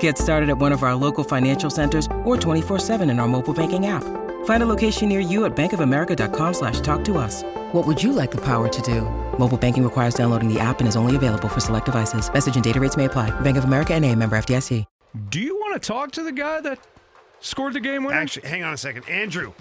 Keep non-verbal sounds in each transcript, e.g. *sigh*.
Get started at one of our local financial centers or 24-7 in our mobile banking app. Find a location near you at bankofamerica.com slash talk to us. What would you like the power to do? Mobile banking requires downloading the app and is only available for select devices. Message and data rates may apply. Bank of America and a member FDIC. Do you want to talk to the guy that scored the game winner? Actually, hang on a second. Andrew,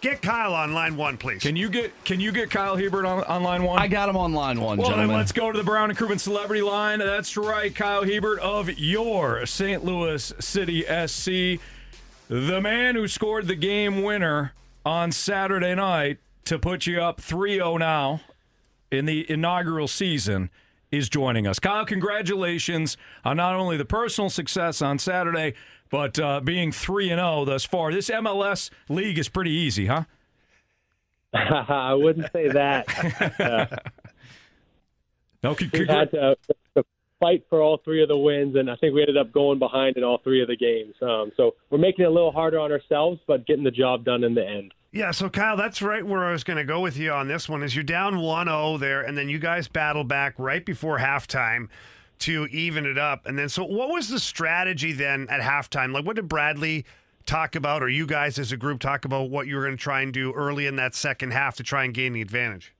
get Kyle on line one, please. Can you get can you get Kyle Hiebert on, on line one? I got him on line one, Well, gentlemen. then let's go to the Brown and Krugman celebrity line. That's right, Kyle Hiebert of your St. Louis City SC, the man who scored the game winner on Saturday night to put you up 3-0 now in the inaugural season is joining us. Kyle, congratulations on not only the personal success on Saturday, but uh, being 3 and 0 thus far. This MLS league is pretty easy, huh? *laughs* I wouldn't say that. Uh, *laughs* No, c- we had to, to fight for all three of the wins, and I think we ended up going behind in all three of the games. Um, so we're making it a little harder on ourselves, but getting the job done in the end. Yeah, so Kyle, that's right where I was going to go with you on this one. Is you're down 1-0 there, and then you guys battle back right before halftime to even it up. And then, so what was the strategy then at halftime? Like, what did Bradley talk about, or you guys as a group talk about what you were going to try and do early in that second half to try and gain the advantage?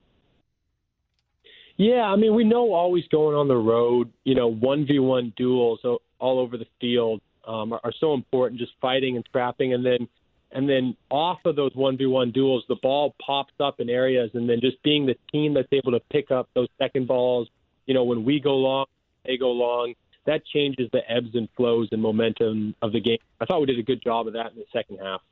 Yeah, I mean, we know always going on the road, you know, 1v1 duels all over the field um, are, are so important, just fighting and trapping. And then and then off of those 1v1 duels, the ball pops up in areas, and then just being the team that's able to pick up those second balls, you know, when we go long, they go long, that changes the ebbs and flows and momentum of the game. I thought we did a good job of that in the second half.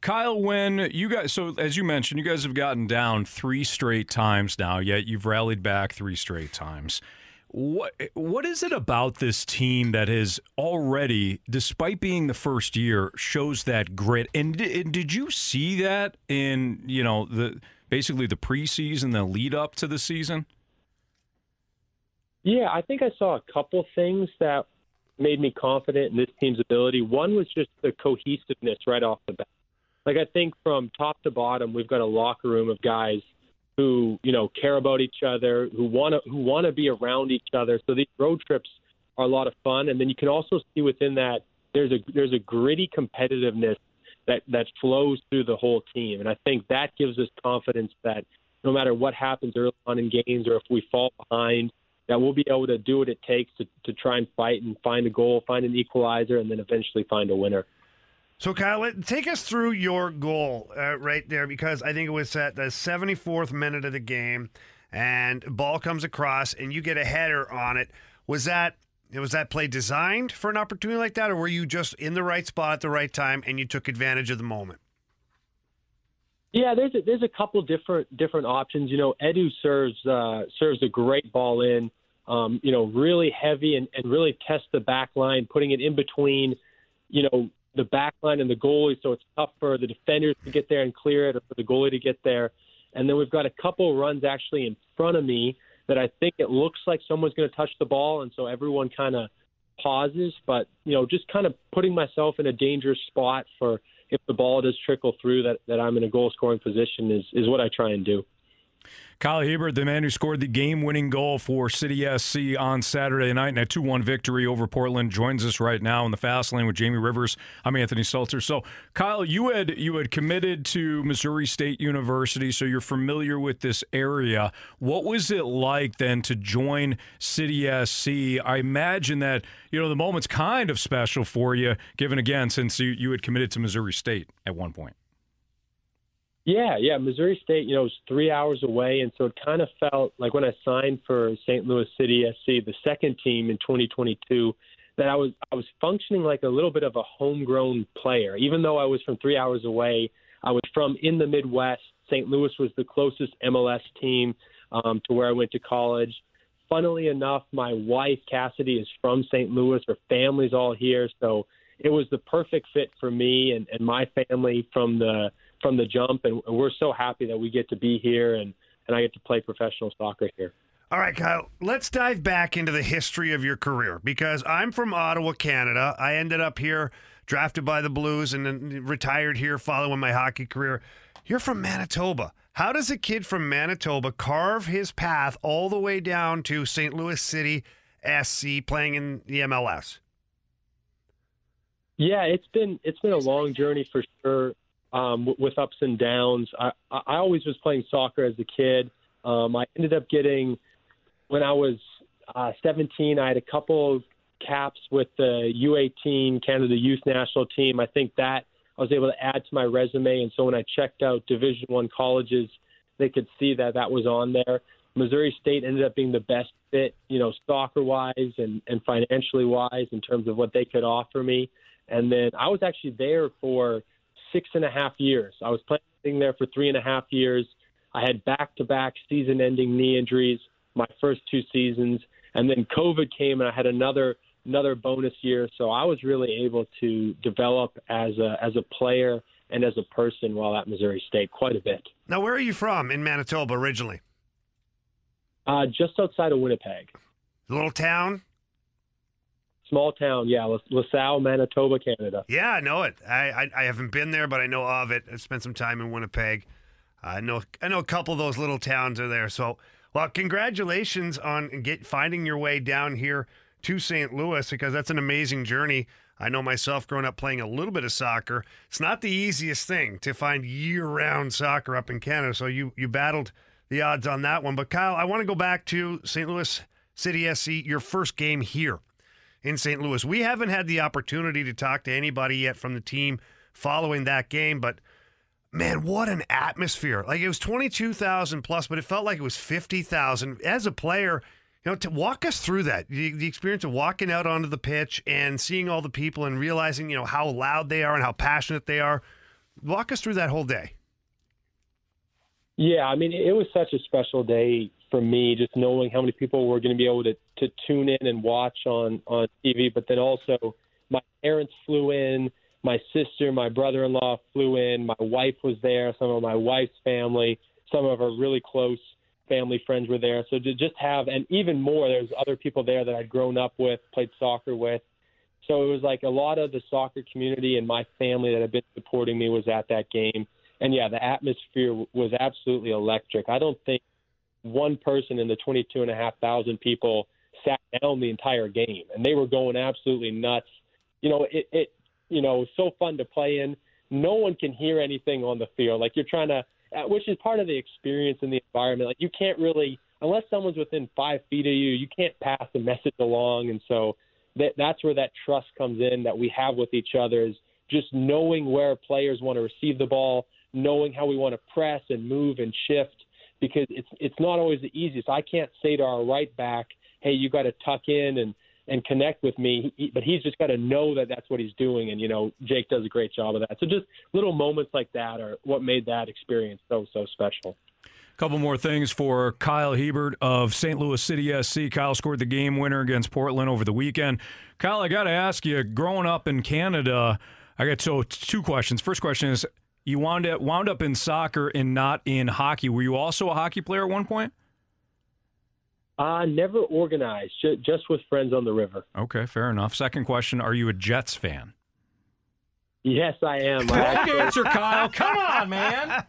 Kyle, when you guys, so as you mentioned, you guys have gotten down three straight times now, yet you've rallied back three straight times. What what is it about this team that has already, despite being the first year, shows that grit? And, di- and did you see that in you know the basically the preseason, the lead up to the season? Yeah, I think I saw a couple things that made me confident in this team's ability. One was just the cohesiveness right off the bat. Like I think from top to bottom, we've got a locker room of guys who you know care about each other, who want to who want to be around each other. So these road trips are a lot of fun, and then you can also see within that there's a there's a gritty competitiveness that that flows through the whole team, and I think that gives us confidence that no matter what happens early on in games or if we fall behind, that we'll be able to do what it takes to, to try and fight and find a goal, find an equalizer, and then eventually find a winner. So, Kyle, take us through your goal uh, right there because I think it was at the 74th minute of the game, and ball comes across, and you get a header on it. Was that was that play designed for an opportunity like that, or were you just in the right spot at the right time and you took advantage of the moment? Yeah, there's a, there's a couple different different options. You know, Edu serves uh, serves a great ball in. Um, you know, really heavy and, and really test the back line, putting it in between, you know, the back line and the goalie, so it's tough for the defenders to get there and clear it, or for the goalie to get there. And then we've got a couple runs actually in front of me that I think it looks like someone's going to touch the ball, and so everyone kind of pauses. But you know, just kind of putting myself in a dangerous spot for if the ball does trickle through that, that I'm in a goal scoring position is, is what I try and do. Kyle Hiebert, the man who scored the game winning goal for City SC on Saturday night in a 2 1 victory over Portland, joins us right now in the fast lane with Jamie Rivers. I'm Anthony Stelter. So, Kyle, you had you had committed to Missouri State University, so you're familiar with this area. What was it like then to join City SC? I imagine that, you know, the moment's kind of special for you, given again, since you, you had committed to Missouri State at one point. Yeah, yeah. Missouri State, you know, was three hours away, and so it kind of felt like when I signed for St. Louis City SC, the second team in 2022, that I was I was functioning like a little bit of a homegrown player. Even though I was from three hours away, I was from in the Midwest. St. Louis was the closest MLS team um, to where I went to college. funnily enough, my wife Cassidy is from St. Louis. Her family's all here, so it was the perfect fit for me and, and my family from the from the jump. And we're so happy that we get to be here and and I get to play professional soccer here. All right, Kyle, let's dive back into the history of your career because I'm from Ottawa, Canada. I ended up here, drafted by the Blues, and then retired here following my hockey career. You're from Manitoba. How does a kid from Manitoba carve his path all the way down to St. Louis City SC playing in the MLS? Yeah, it's been it's been a long journey for sure, um, with ups and downs. I, I always was playing soccer as a kid. Um, I ended up getting when I was uh, 17. I had a couple caps with the U18 Canada Youth National Team. I think that I was able to add to my resume, and so when I checked out Division One colleges, they could see that that was on there. Missouri State ended up being the best fit, you know, soccer wise and, and financially wise in terms of what they could offer me. And then I was actually there for six and a half years. I was playing there for three and a half years. I had back to back season ending knee injuries my first two seasons. And then COVID came and I had another another bonus year. So I was really able to develop as a as a player and as a person while at Missouri State quite a bit. Now, where are you from in Manitoba originally? Uh, just outside of Winnipeg. Little town? Small town, yeah, La- LaSalle, Manitoba, Canada. Yeah, I know it. I, I, I haven't been there, but I know of it. I spent some time in Winnipeg. I know I know a couple of those little towns are there. So, well, congratulations on get finding your way down here to St. Louis because that's an amazing journey. I know myself growing up playing a little bit of soccer. It's not the easiest thing to find year-round soccer up in Canada. So you you battled the odds on that one. But Kyle, I want to go back to St. Louis City SC, your first game here in St. Louis. We haven't had the opportunity to talk to anybody yet from the team following that game, but man, what an atmosphere. Like it was 22,000 plus, but it felt like it was 50,000. As a player, you know, to walk us through that, the, the experience of walking out onto the pitch and seeing all the people and realizing, you know, how loud they are and how passionate they are. Walk us through that whole day. Yeah, I mean, it was such a special day for me, just knowing how many people were going to be able to, to tune in and watch on, on TV. But then also, my parents flew in, my sister, my brother in law flew in, my wife was there, some of my wife's family, some of her really close family friends were there. So to just have, and even more, there's other people there that I'd grown up with, played soccer with. So it was like a lot of the soccer community and my family that had been supporting me was at that game. And yeah, the atmosphere was absolutely electric. I don't think one person in the 22 and a half thousand people sat down the entire game, and they were going absolutely nuts. You know, it, it you know, so fun to play in. No one can hear anything on the field. Like you're trying to, uh, which is part of the experience in the environment. Like you can't really, unless someone's within five feet of you, you can't pass the message along. And so that that's where that trust comes in that we have with each other is just knowing where players want to receive the ball, knowing how we want to press and move and shift because it's it's not always the easiest. I can't say to our right back, "Hey, you got to tuck in and and connect with me," but he's just got to know that that's what he's doing. And you know, Jake does a great job of that. So just little moments like that are what made that experience so so special. Couple more things for Kyle Hiebert of St. Louis City SC. Kyle scored the game winner against Portland over the weekend. Kyle, I got to ask you, growing up in Canada, I got so two questions. First question is, you wound up wound up in soccer and not in hockey. Were you also a hockey player at one point? Uh, never organized, ju- just with friends on the river. Okay, fair enough. Second question: Are you a Jets fan? Yes, I am. I Wrong answer, Kyle. Come on, *laughs* man.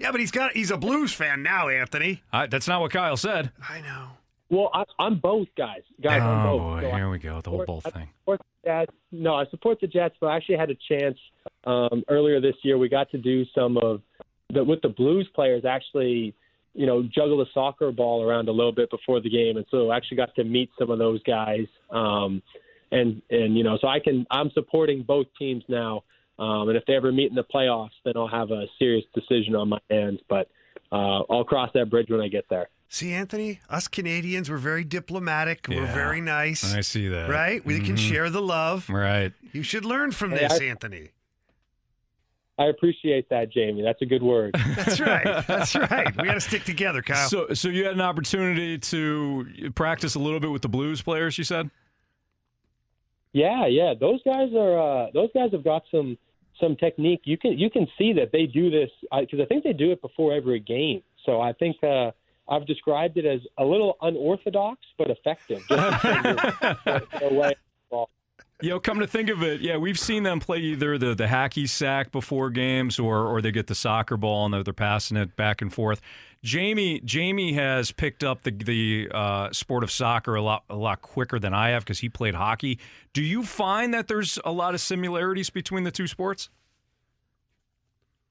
Yeah, but he's got he's a Blues fan now, Anthony. Uh, that's not what Kyle said. I know. well, I, I'm both guys. Guys, I'm Oh both. boy, So I here we go. The whole support- both I thing. support the Jets. No, I support the Jets, but I actually had a chance um, earlier this year. We got to do some of the with the Blues players actually, you know, juggle the soccer ball around a little bit before the game, and so I actually got to meet some of those guys. Um, and and you know, so I can I'm supporting both teams now. Um, and if they ever meet in the playoffs, then I'll have a serious decision on my hands. But uh, I'll cross that bridge when I get there. See, Anthony, us Canadians, we're very diplomatic. We're very nice. I see that. Right? We can Mhm. share the love. Right. You should learn from Hey, this, I- Anthony. I appreciate that, Jamie. That's a good word. *laughs* That's right. That's right. We got to stick together, Kyle. So, so you had an opportunity to practice a little bit with the Blues players. You said. Yeah, yeah. Those guys are. Uh, those guys have got some some technique. You can you can see that they do this because I, I think they do it before every game. So I think uh, I've described it as a little unorthodox but effective. *laughs* Just way you know, come to think of it, yeah, we've seen them play either the the hacky sack before games, or or they get the soccer ball and they're, they're passing it back and forth. Jamie Jamie has picked up the the uh, sport of soccer a lot a lot quicker than I have because he played hockey. Do you find that there's a lot of similarities between the two sports?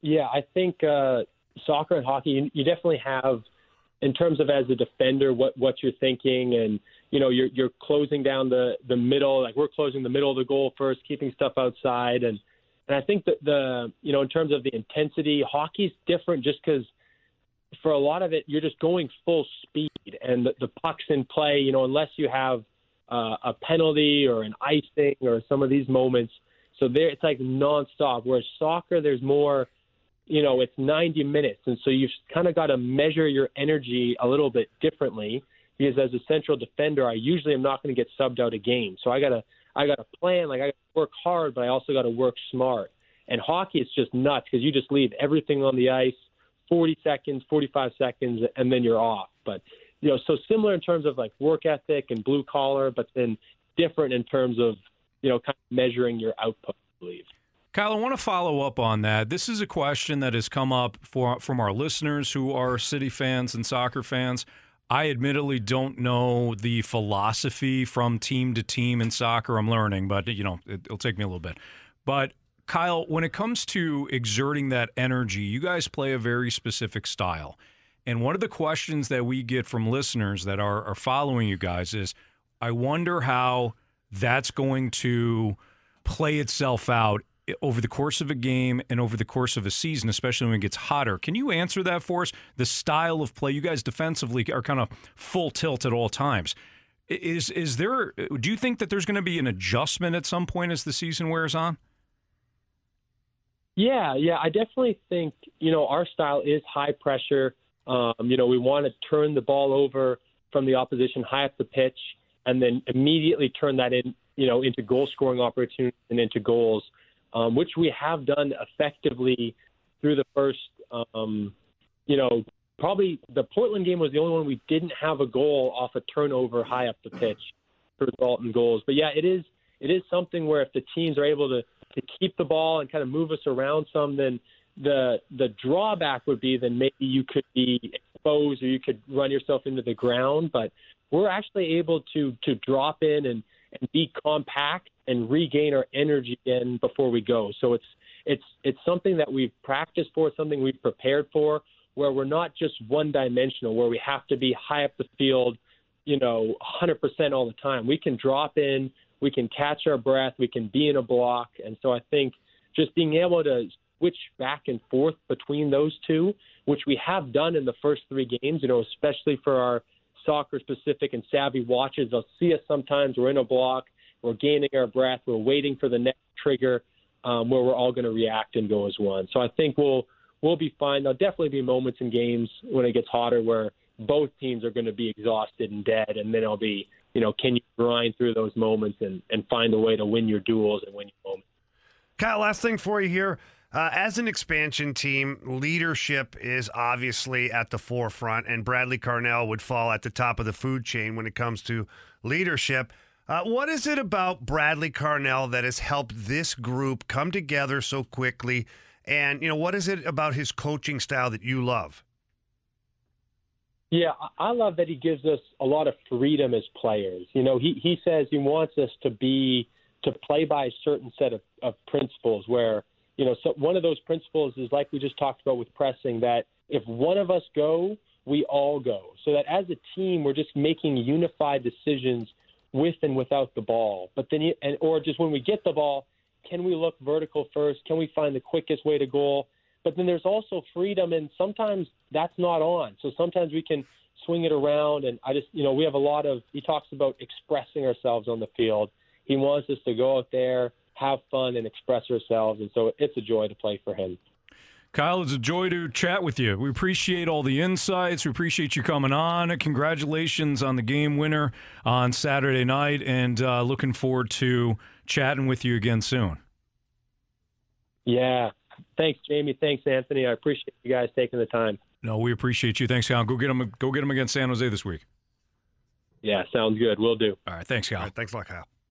Yeah, I think uh, soccer and hockey, you, you definitely have, in terms of as a defender, what what you're thinking and you know you're you're closing down the the middle like we're closing the middle of the goal first keeping stuff outside. And and I think that the you know in terms of the intensity hockey's different just because for a lot of it you're just going full speed and the, the puck's in play you know unless you have uh, a penalty or an icing or some of these moments. So there it's like nonstop. Whereas soccer there's more you know it's 90 minutes. And so you've kind of got to measure your energy a little bit differently because as a central defender, I usually am not going to get subbed out a game. So I gotta I gotta plan like I gotta work hard, but I also got to work smart. And hockey is just nuts because you just leave everything on the ice, 40 seconds, 45 seconds, and then you're off. But you know, so similar in terms of like work ethic and blue collar, but then different in terms of you know kind of measuring your output. I believe. Kyle, I want to follow up on that. This is a question that has come up for, from our listeners who are City fans and soccer fans. I admittedly don't know the philosophy from team to team in soccer. I'm learning, but you know, it, will take me a little bit. But Kyle, when it comes to exerting that energy, you guys play a very specific style. And one of the questions that we get from listeners that are, are following you guys is I wonder how that's going to play itself out over the course of a game and over the course of a season, especially when it gets hotter. Can you answer that for us? The style of play, you guys defensively are kind of full tilt at all times. Is is there? Do you think that there's going to be an adjustment at some point as the season wears on? Yeah, yeah, I definitely think you know our style is high pressure. Um, you know, we want to turn the ball over from the opposition high up the pitch, and then immediately turn that in, you know, into goal scoring opportunities and into goals um, which we have done effectively through the first, um, you know, probably the Portland game was the only one we didn't have a goal off a turnover high up the pitch to result in goals. But yeah, it is it is something where if the teams are able to to keep the ball and kind of move us around some, then the the drawback would be then maybe you could be exposed or you could run yourself into the ground. But we're actually able to to drop in and and be compact and regain our energy again before we go. So it's it's it's something that we've practiced for, something we've prepared for, where we're not just one dimensional, where we have to be high up the field, you know, 100% all the time. We can drop in, we can catch our breath, we can be in a block, and so I think just being able to switch back and forth between those two, which we have done in the first three games, you know, especially for our soccer specific and savvy watches. They'll see us sometimes. We're in a block. We're gaining our breath. We're waiting for the next trigger um, where we're all going to react and go as one. So I think we'll we'll be fine. There'll definitely be moments in games when it gets hotter where both teams are going to be exhausted and dead, and then it'll be you know can you grind through those moments and and find a way to win your duels and win your moments. Kyle, last thing for you here. Uh, as an expansion team, leadership is obviously at the forefront, and Bradley Carnell would fall at the top of the food chain when it comes to leadership. Uh, what is it about Bradley Carnell that has helped this group come together so quickly? And, you know, what is it about his coaching style that you love? Yeah, I love that he gives us a lot of freedom as players. You know, he, he says he wants us to be, to play by a certain set of, of principles where – you know, so one of those principles is like we just talked about with pressing that if one of us go, we all go. So that as a team, we're just making unified decisions with and without the ball. But then, you, and or just when we get the ball, can we look vertical first? Can we find the quickest way to goal? But then there's also freedom, and sometimes that's not on. So sometimes we can swing it around. And I just, you know, we have a lot of. He talks about expressing ourselves on the field. He wants us to go out there, have fun and express ourselves. And so it's a joy to play for him. Kyle, it's a joy to chat with you. We appreciate all the insights. We appreciate you coming on. Congratulations on the game winner on Saturday night, and uh, looking forward to chatting with you again soon. Yeah. Thanks, Jamie. Thanks, Anthony. I appreciate you guys taking the time. No, we appreciate you. Thanks, Kyle. Go get them. Go get them against San Jose this week. Yeah, sounds good. We'll do. All right. Thanks, Kyle. All right, thanks a lot, Kyle.